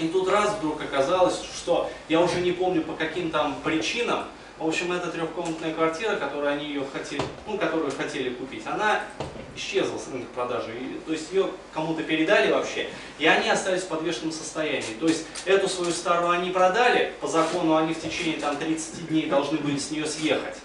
И тут раз вдруг оказалось, что я уже не помню по каким там причинам, в общем, эта трехкомнатная квартира, которую они ее хотели, ну, которую хотели купить, она исчезла с рынка продажи. И, то есть ее кому-то передали вообще, и они остались в подвешенном состоянии. То есть эту свою старую они продали, по закону они в течение там, 30 дней должны были с нее съехать.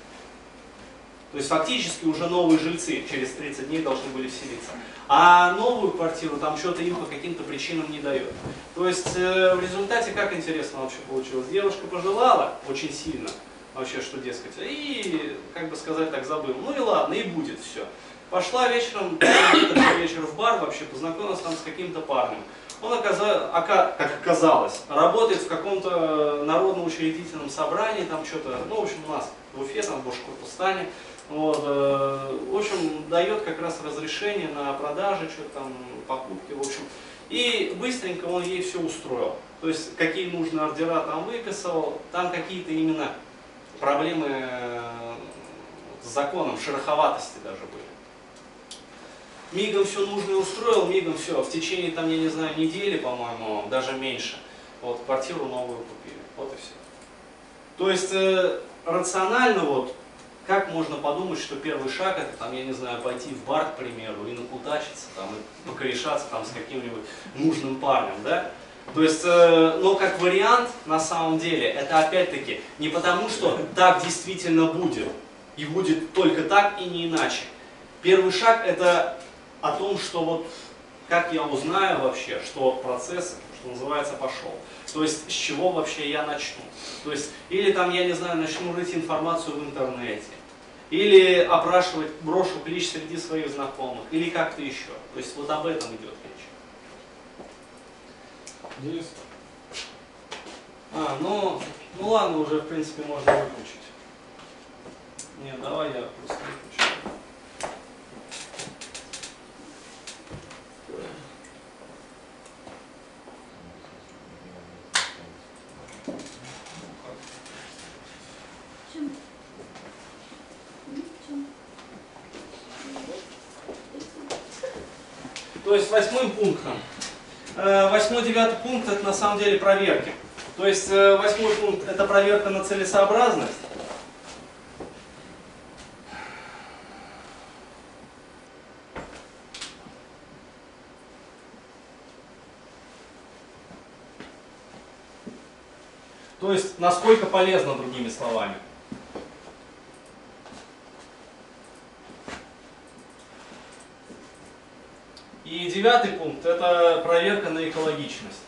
То есть фактически уже новые жильцы через 30 дней должны были вселиться. А новую квартиру там что-то им по каким-то причинам не дает. То есть э, в результате как интересно вообще получилось. Девушка пожелала очень сильно, вообще, что дескать, и, как бы сказать так, забыл. Ну и ладно, и будет все. Пошла вечером, вечер в бар вообще, познакомилась там с каким-то парнем. Он, оказа, ока, как оказалось, работает в каком-то народно-учредительном собрании, там что-то, ну, в общем, у нас в Уфе, там, в Башкортостане. Вот, э, в общем, дает как раз разрешение на продажи, что-то там, покупки, в общем. И быстренько он ей все устроил. То есть, какие нужные ордера там выписал, там какие-то именно проблемы э, с законом, шероховатости даже были. Мигом все нужное устроил, мигом все, в течение там, я не знаю, недели, по-моему, даже меньше, вот, квартиру новую купили, вот и все. То есть, э, рационально вот, как можно подумать, что первый шаг это, там, я не знаю, пойти в бар, к примеру, и накутачиться, там, и покорешаться там с каким-нибудь нужным парнем, да? То есть, э, но как вариант, на самом деле, это опять-таки не потому, что так действительно будет, и будет только так и не иначе. Первый шаг это о том, что вот как я узнаю вообще, что процесс, что называется, пошел. То есть с чего вообще я начну. То есть, или там, я не знаю, начну рыть информацию в интернете, или опрашивать, брошу клич среди своих знакомых, или как-то еще. То есть вот об этом идет Денис? А, ну, ну ладно, уже в принципе можно выключить. Нет, давай я просто То есть восьмым пунктом Э, восьмой, девятый пункт это на самом деле проверки. То есть э, восьмой пункт это проверка на целесообразность. То есть насколько полезно, другими словами. И девятый пункт – это проверка на экологичность.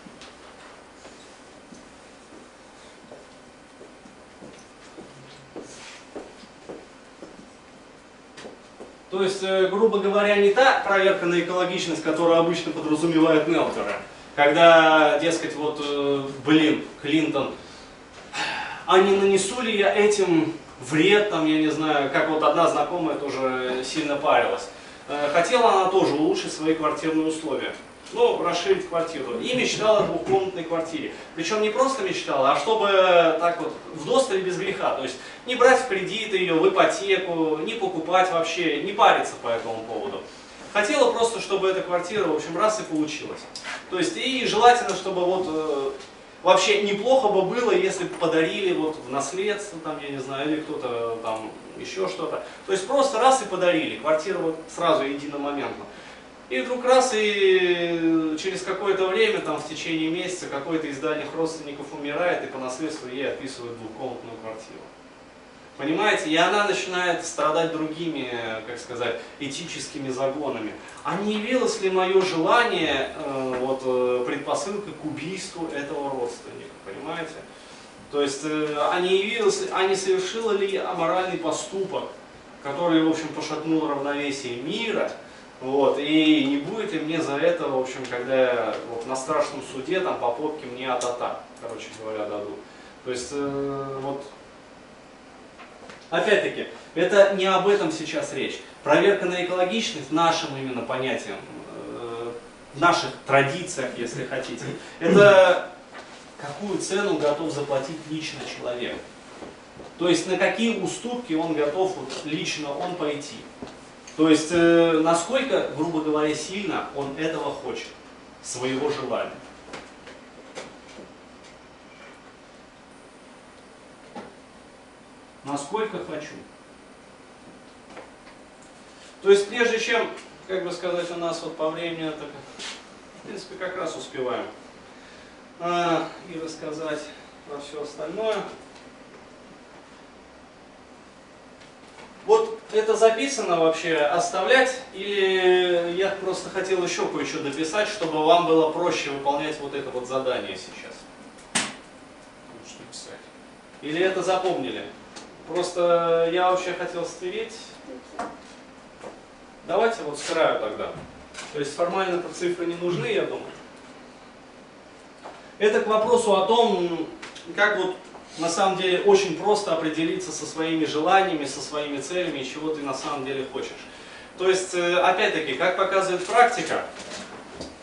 То есть, э, грубо говоря, не та проверка на экологичность, которая обычно подразумевает Нелтера, когда, дескать, вот, э, блин, Клинтон, а не нанесу ли я этим вред, там, я не знаю, как вот одна знакомая тоже сильно парилась. Э, хотела она тоже улучшить свои квартирные условия. Ну, расширить квартиру. И мечтала о двухкомнатной квартире. Причем не просто мечтала, а чтобы так вот в достале без греха. То есть не брать в кредит ее, в ипотеку, не покупать вообще, не париться по этому поводу. Хотела просто, чтобы эта квартира, в общем, раз и получилась. То есть и желательно, чтобы вот э, вообще неплохо бы было, если бы подарили вот в наследство, там, я не знаю, или кто-то там еще что-то. То есть просто раз и подарили, квартиру вот сразу единомоментно. И вдруг раз и через какое-то время, там в течение месяца, какой-то из дальних родственников умирает и по наследству ей отписывают двухкомнатную квартиру. Понимаете? И она начинает страдать другими, как сказать, этическими загонами. А не явилось ли мое желание э, вот, предпосылкой к убийству этого родственника? Понимаете? То есть, э, а, не явилось, а не совершила ли аморальный поступок, который, в общем, пошатнул равновесие мира, вот, и не будет ли мне за это, в общем, когда я вот, на страшном суде там по попке мне атата, короче говоря, дадут. То есть, э, вот, Опять-таки, это не об этом сейчас речь. Проверка на экологичность нашим именно понятием, в наших традициях, если хотите, это какую цену готов заплатить лично человек. То есть на какие уступки он готов вот, лично он пойти. То есть э, насколько, грубо говоря, сильно он этого хочет, своего желания. Насколько хочу. То есть прежде чем как бы сказать, у нас вот по времени, так, в принципе, как раз успеваем а, и рассказать про все остальное. Вот это записано вообще оставлять или я просто хотел еще кое-что дописать, чтобы вам было проще выполнять вот это вот задание сейчас? Лучше написать. Или это запомнили? Просто я вообще хотел стереть. Давайте вот с краю тогда. То есть формально-то цифры не нужны, я думаю. Это к вопросу о том, как вот на самом деле очень просто определиться со своими желаниями, со своими целями, чего ты на самом деле хочешь. То есть, э, опять-таки, как показывает практика,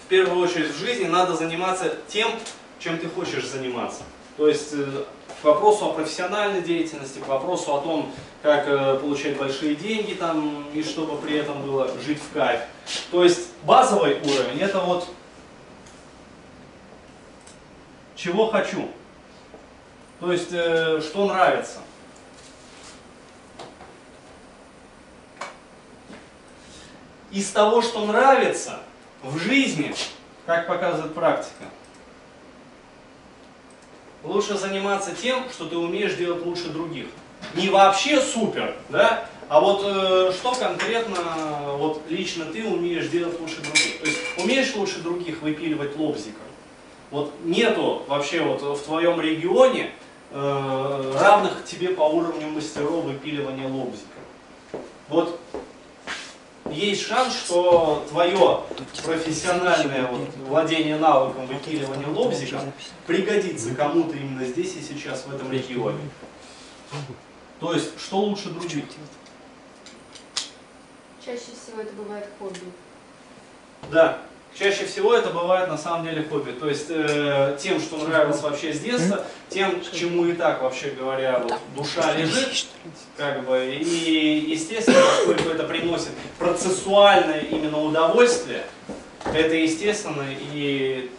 в первую очередь в жизни надо заниматься тем, чем ты хочешь заниматься. То есть, э, к вопросу о профессиональной деятельности, к вопросу о том, как э, получать большие деньги там, и чтобы при этом было жить в кайф. То есть, базовый уровень, это вот чего хочу. То есть, э, что нравится. Из того, что нравится в жизни, как показывает практика, лучше заниматься тем, что ты умеешь делать лучше других. Не вообще супер, да, а вот э, что конкретно вот лично ты умеешь делать лучше других. То есть умеешь лучше других выпиливать лобзиком. Вот нету вообще вот в твоем регионе Э, равных тебе по уровню мастеров выпиливания лобзика. Вот есть шанс, что твое профессиональное вот, владение навыком выпиливания лобзика пригодится кому-то именно здесь и сейчас, в этом регионе. То есть, что лучше других? Чаще всего это бывает хобби. Да. Чаще всего это бывает на самом деле хобби, то есть э, тем, что нравилось вообще с детства, тем, к чему и так, вообще говоря, вот, душа лежит, как бы, и естественно, поскольку это приносит процессуальное именно удовольствие, это естественно и